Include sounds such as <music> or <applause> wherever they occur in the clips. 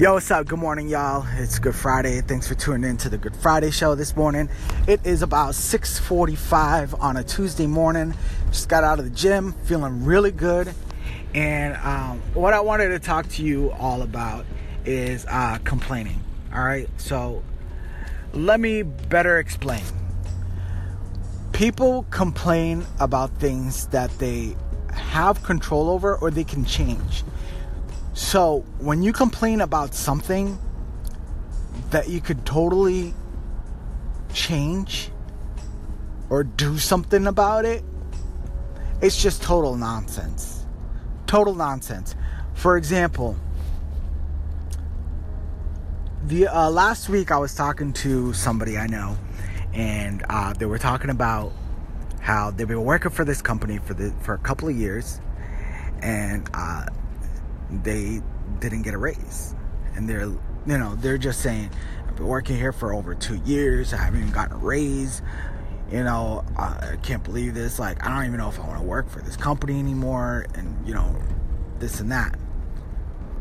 Yo, what's up? Good morning, y'all. It's Good Friday. Thanks for tuning in to the Good Friday show this morning. It is about 6:45 on a Tuesday morning. Just got out of the gym, feeling really good. And um, what I wanted to talk to you all about is uh, complaining. All right, so let me better explain. People complain about things that they have control over or they can change. So when you complain about something that you could totally change or do something about it, it's just total nonsense. Total nonsense. For example, the uh, last week I was talking to somebody I know, and uh, they were talking about how they've been working for this company for the for a couple of years, and uh, they didn't get a raise. And they're, you know, they're just saying, I've been working here for over two years. I haven't even gotten a raise. You know, I can't believe this. Like, I don't even know if I want to work for this company anymore. And, you know, this and that.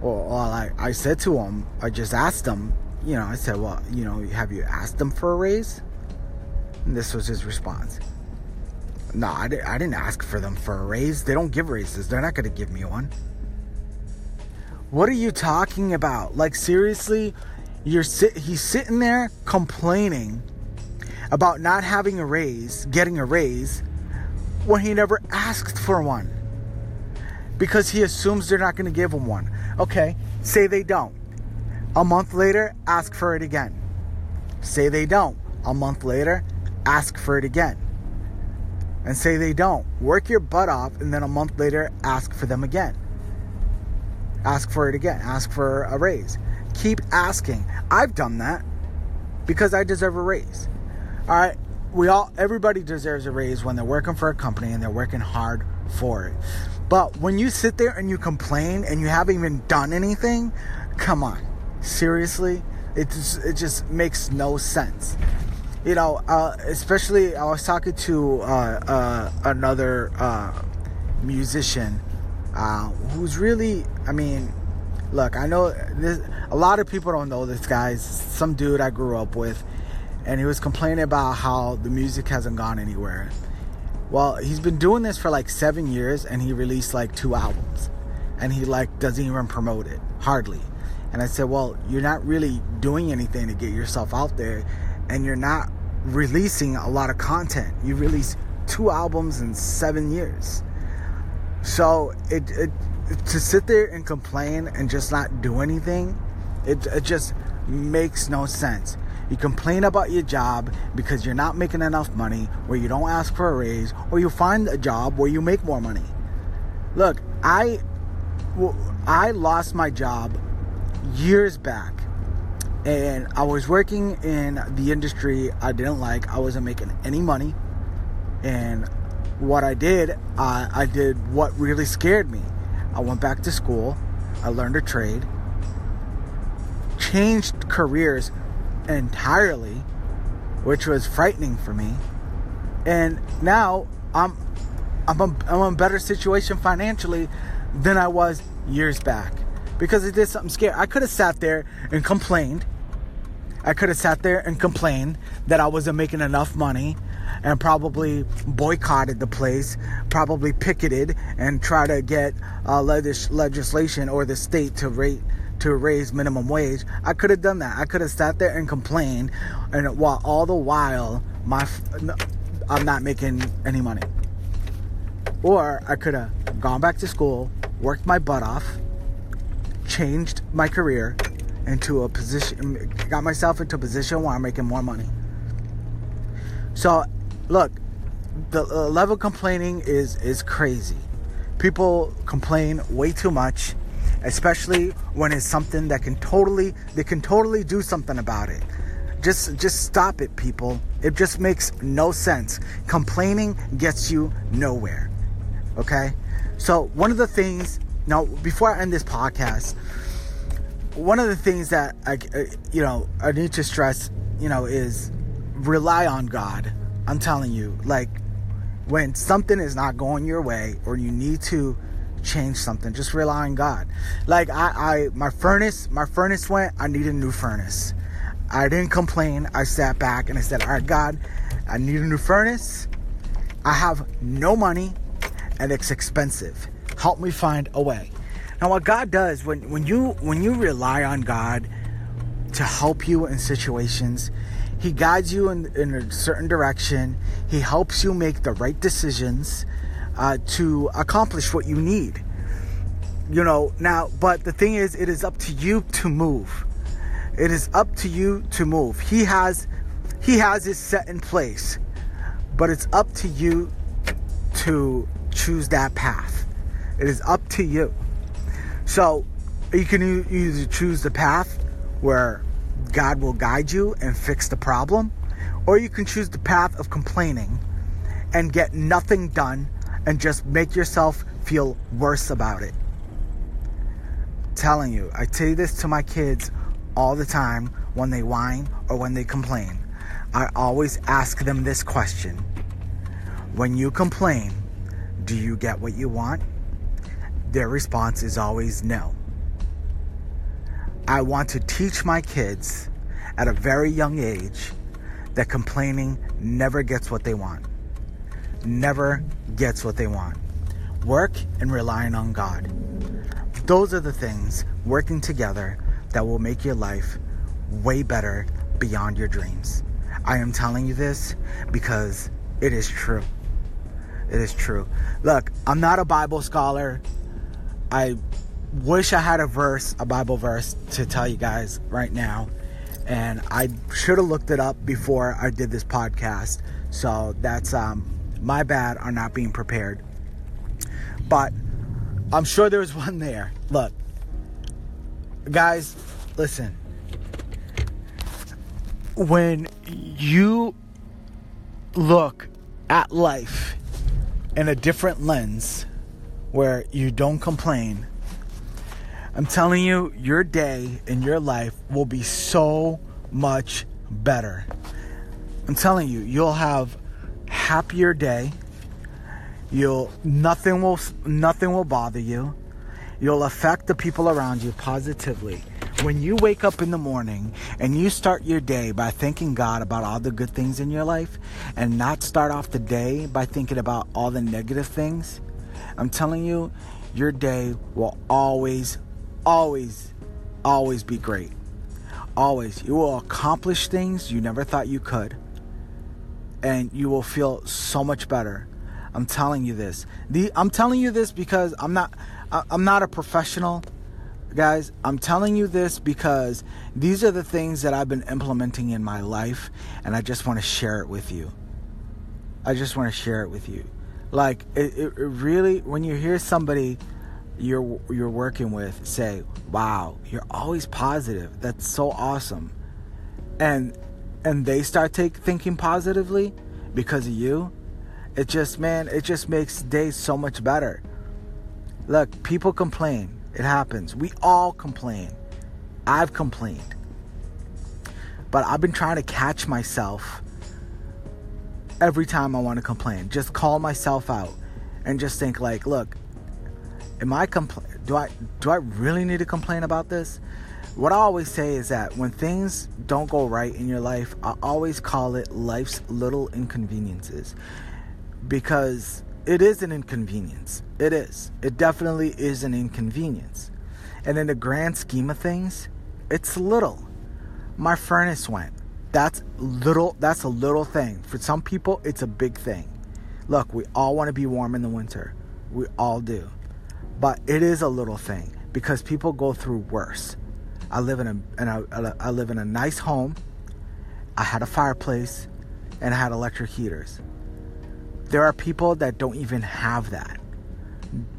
Well, I, I said to him, I just asked him, you know, I said, well, you know, have you asked them for a raise? And this was his response. No, I, I didn't ask for them for a raise. They don't give raises. They're not going to give me one. What are you talking about? Like seriously, you're he's sitting there complaining about not having a raise, getting a raise when he never asked for one. Because he assumes they're not going to give him one. Okay, say they don't. A month later, ask for it again. Say they don't. A month later, ask for it again. And say they don't. Work your butt off and then a month later, ask for them again. Ask for it again. Ask for a raise. Keep asking. I've done that because I deserve a raise. All right. We all, everybody deserves a raise when they're working for a company and they're working hard for it. But when you sit there and you complain and you haven't even done anything, come on. Seriously? It just, it just makes no sense. You know, uh, especially I was talking to uh, uh, another uh, musician uh, who's really, I mean, look, I know this, a lot of people don't know this guy. Some dude I grew up with, and he was complaining about how the music hasn't gone anywhere. Well, he's been doing this for like seven years, and he released like two albums, and he like doesn't even promote it hardly. And I said, well, you're not really doing anything to get yourself out there, and you're not releasing a lot of content. You released two albums in seven years. So it, it to sit there and complain and just not do anything, it, it just makes no sense. You complain about your job because you're not making enough money, or you don't ask for a raise, or you find a job where you make more money. Look, I I lost my job years back, and I was working in the industry I didn't like. I wasn't making any money, and what I did, uh, I did what really scared me. I went back to school, I learned a trade, changed careers entirely, which was frightening for me. And now I'm I'm a, I'm in a better situation financially than I was years back because I did something scary. I could have sat there and complained. I could have sat there and complained that I wasn't making enough money and probably boycotted the place, probably picketed and try to get uh, legis- legislation or the state to rate to raise minimum wage. I could have done that. I could have sat there and complained, and while all the while my I'm not making any money. Or I could have gone back to school, worked my butt off, changed my career into a position, got myself into a position where I'm making more money. So look, the uh, level complaining is is crazy. People complain way too much, especially when it's something that can totally they can totally do something about it. Just just stop it, people. It just makes no sense. Complaining gets you nowhere. Okay? So, one of the things now before I end this podcast, one of the things that I uh, you know, I need to stress, you know, is rely on God I'm telling you, like when something is not going your way or you need to change something. Just rely on God. Like I, I my furnace, my furnace went. I need a new furnace. I didn't complain. I sat back and I said, "All right, God, I need a new furnace. I have no money, and it's expensive. Help me find a way." Now, what God does when when you when you rely on God to help you in situations, He guides you in, in a certain direction. He helps you make the right decisions uh, to accomplish what you need. You know, now, but the thing is, it is up to you to move. It is up to you to move. He has, he has it set in place, but it's up to you to choose that path. It is up to you. So you can either choose the path where God will guide you and fix the problem, or you can choose the path of complaining and get nothing done and just make yourself feel worse about it. I'm telling you, I tell this to my kids all the time when they whine or when they complain. I always ask them this question When you complain, do you get what you want? Their response is always no. I want to teach my kids at a very young age that complaining never gets what they want never gets what they want. Work and relying on God. Those are the things working together that will make your life way better beyond your dreams. I am telling you this because it is true. It is true. Look, I'm not a Bible scholar. I wish I had a verse, a Bible verse to tell you guys right now. And I should have looked it up before I did this podcast. So that's um my bad on not being prepared. But I'm sure there's <laughs> one there. Look, guys, listen. When you look at life in a different lens where you don't complain, I'm telling you, your day and your life will be so much better. I'm telling you, you'll have happier day. You'll nothing will nothing will bother you. You'll affect the people around you positively. When you wake up in the morning and you start your day by thanking God about all the good things in your life and not start off the day by thinking about all the negative things, I'm telling you, your day will always, always, always be great. Always. You will accomplish things you never thought you could and you will feel so much better. I'm telling you this. The I'm telling you this because I'm not I'm not a professional, guys. I'm telling you this because these are the things that I've been implementing in my life and I just want to share it with you. I just want to share it with you. Like it, it really when you hear somebody you're you're working with say, "Wow, you're always positive. That's so awesome." And and they start take, thinking positively because of you, it just, man, it just makes days so much better. Look, people complain. It happens. We all complain. I've complained. But I've been trying to catch myself every time I want to complain. Just call myself out and just think like, look, am I compl- do I do I really need to complain about this? What I always say is that when things don't go right in your life, I always call it life's little inconveniences because it is an inconvenience. It is. It definitely is an inconvenience. And in the grand scheme of things, it's little. My furnace went. That's little that's a little thing. For some people, it's a big thing. Look, we all want to be warm in the winter. We all do. But it is a little thing because people go through worse. I live in a, in a I live in a nice home. I had a fireplace and I had electric heaters. There are people that don't even have that.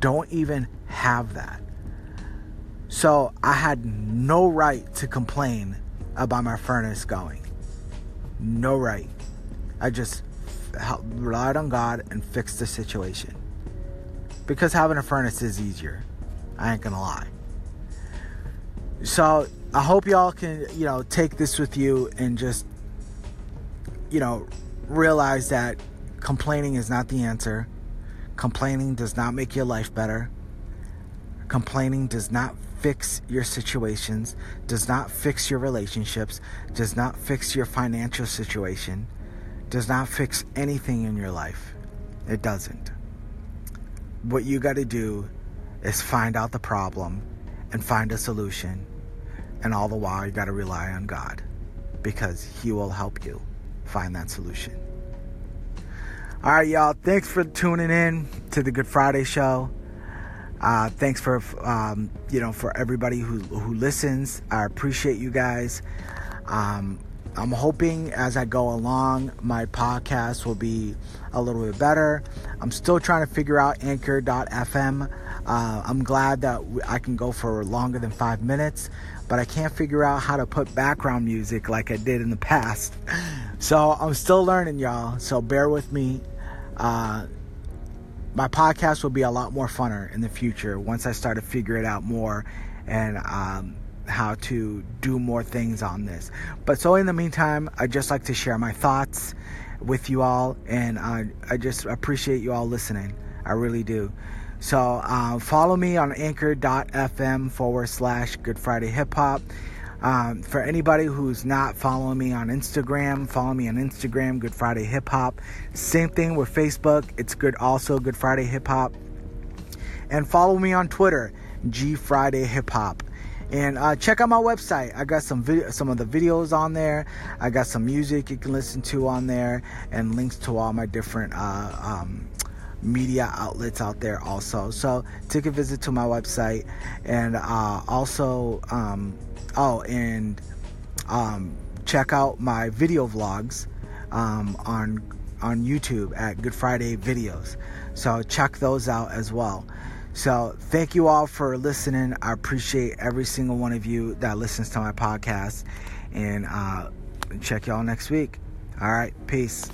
Don't even have that. So I had no right to complain about my furnace going. No right. I just relied on God and fixed the situation. Because having a furnace is easier. I ain't gonna lie. So I hope y'all can, you know, take this with you and just, you know, realize that complaining is not the answer. Complaining does not make your life better. Complaining does not fix your situations, does not fix your relationships, does not fix your financial situation, does not fix anything in your life. It doesn't. What you got to do is find out the problem and find a solution. And all the while, you got to rely on God because He will help you find that solution. All right, y'all. Thanks for tuning in to the Good Friday show. Uh, thanks for um, you know for everybody who who listens. I appreciate you guys. Um, I'm hoping as I go along, my podcast will be a little bit better. I'm still trying to figure out Anchor.fm. Uh, I'm glad that I can go for longer than five minutes, but I can't figure out how to put background music like I did in the past. <laughs> So I'm still learning, y'all. So bear with me. Uh, my podcast will be a lot more funner in the future once I start to figure it out more and um, how to do more things on this. But so in the meantime, I'd just like to share my thoughts with you all, and I, I just appreciate you all listening. I really do. So uh, follow me on anchor.fm forward slash Good Friday Hip Hop. Um, for anybody who's not following me on Instagram, follow me on Instagram, Good Friday Hip Hop. Same thing with Facebook, it's good also Good Friday Hip Hop. And follow me on Twitter, G Friday Hip Hop. And uh, check out my website. I got some video, some of the videos on there. I got some music you can listen to on there, and links to all my different uh, um, media outlets out there also. So take a visit to my website, and uh, also um, oh, and um, check out my video vlogs um, on on YouTube at Good Friday Videos. So check those out as well. So thank you all for listening. I appreciate every single one of you that listens to my podcast. And uh, check y'all next week. All right. Peace.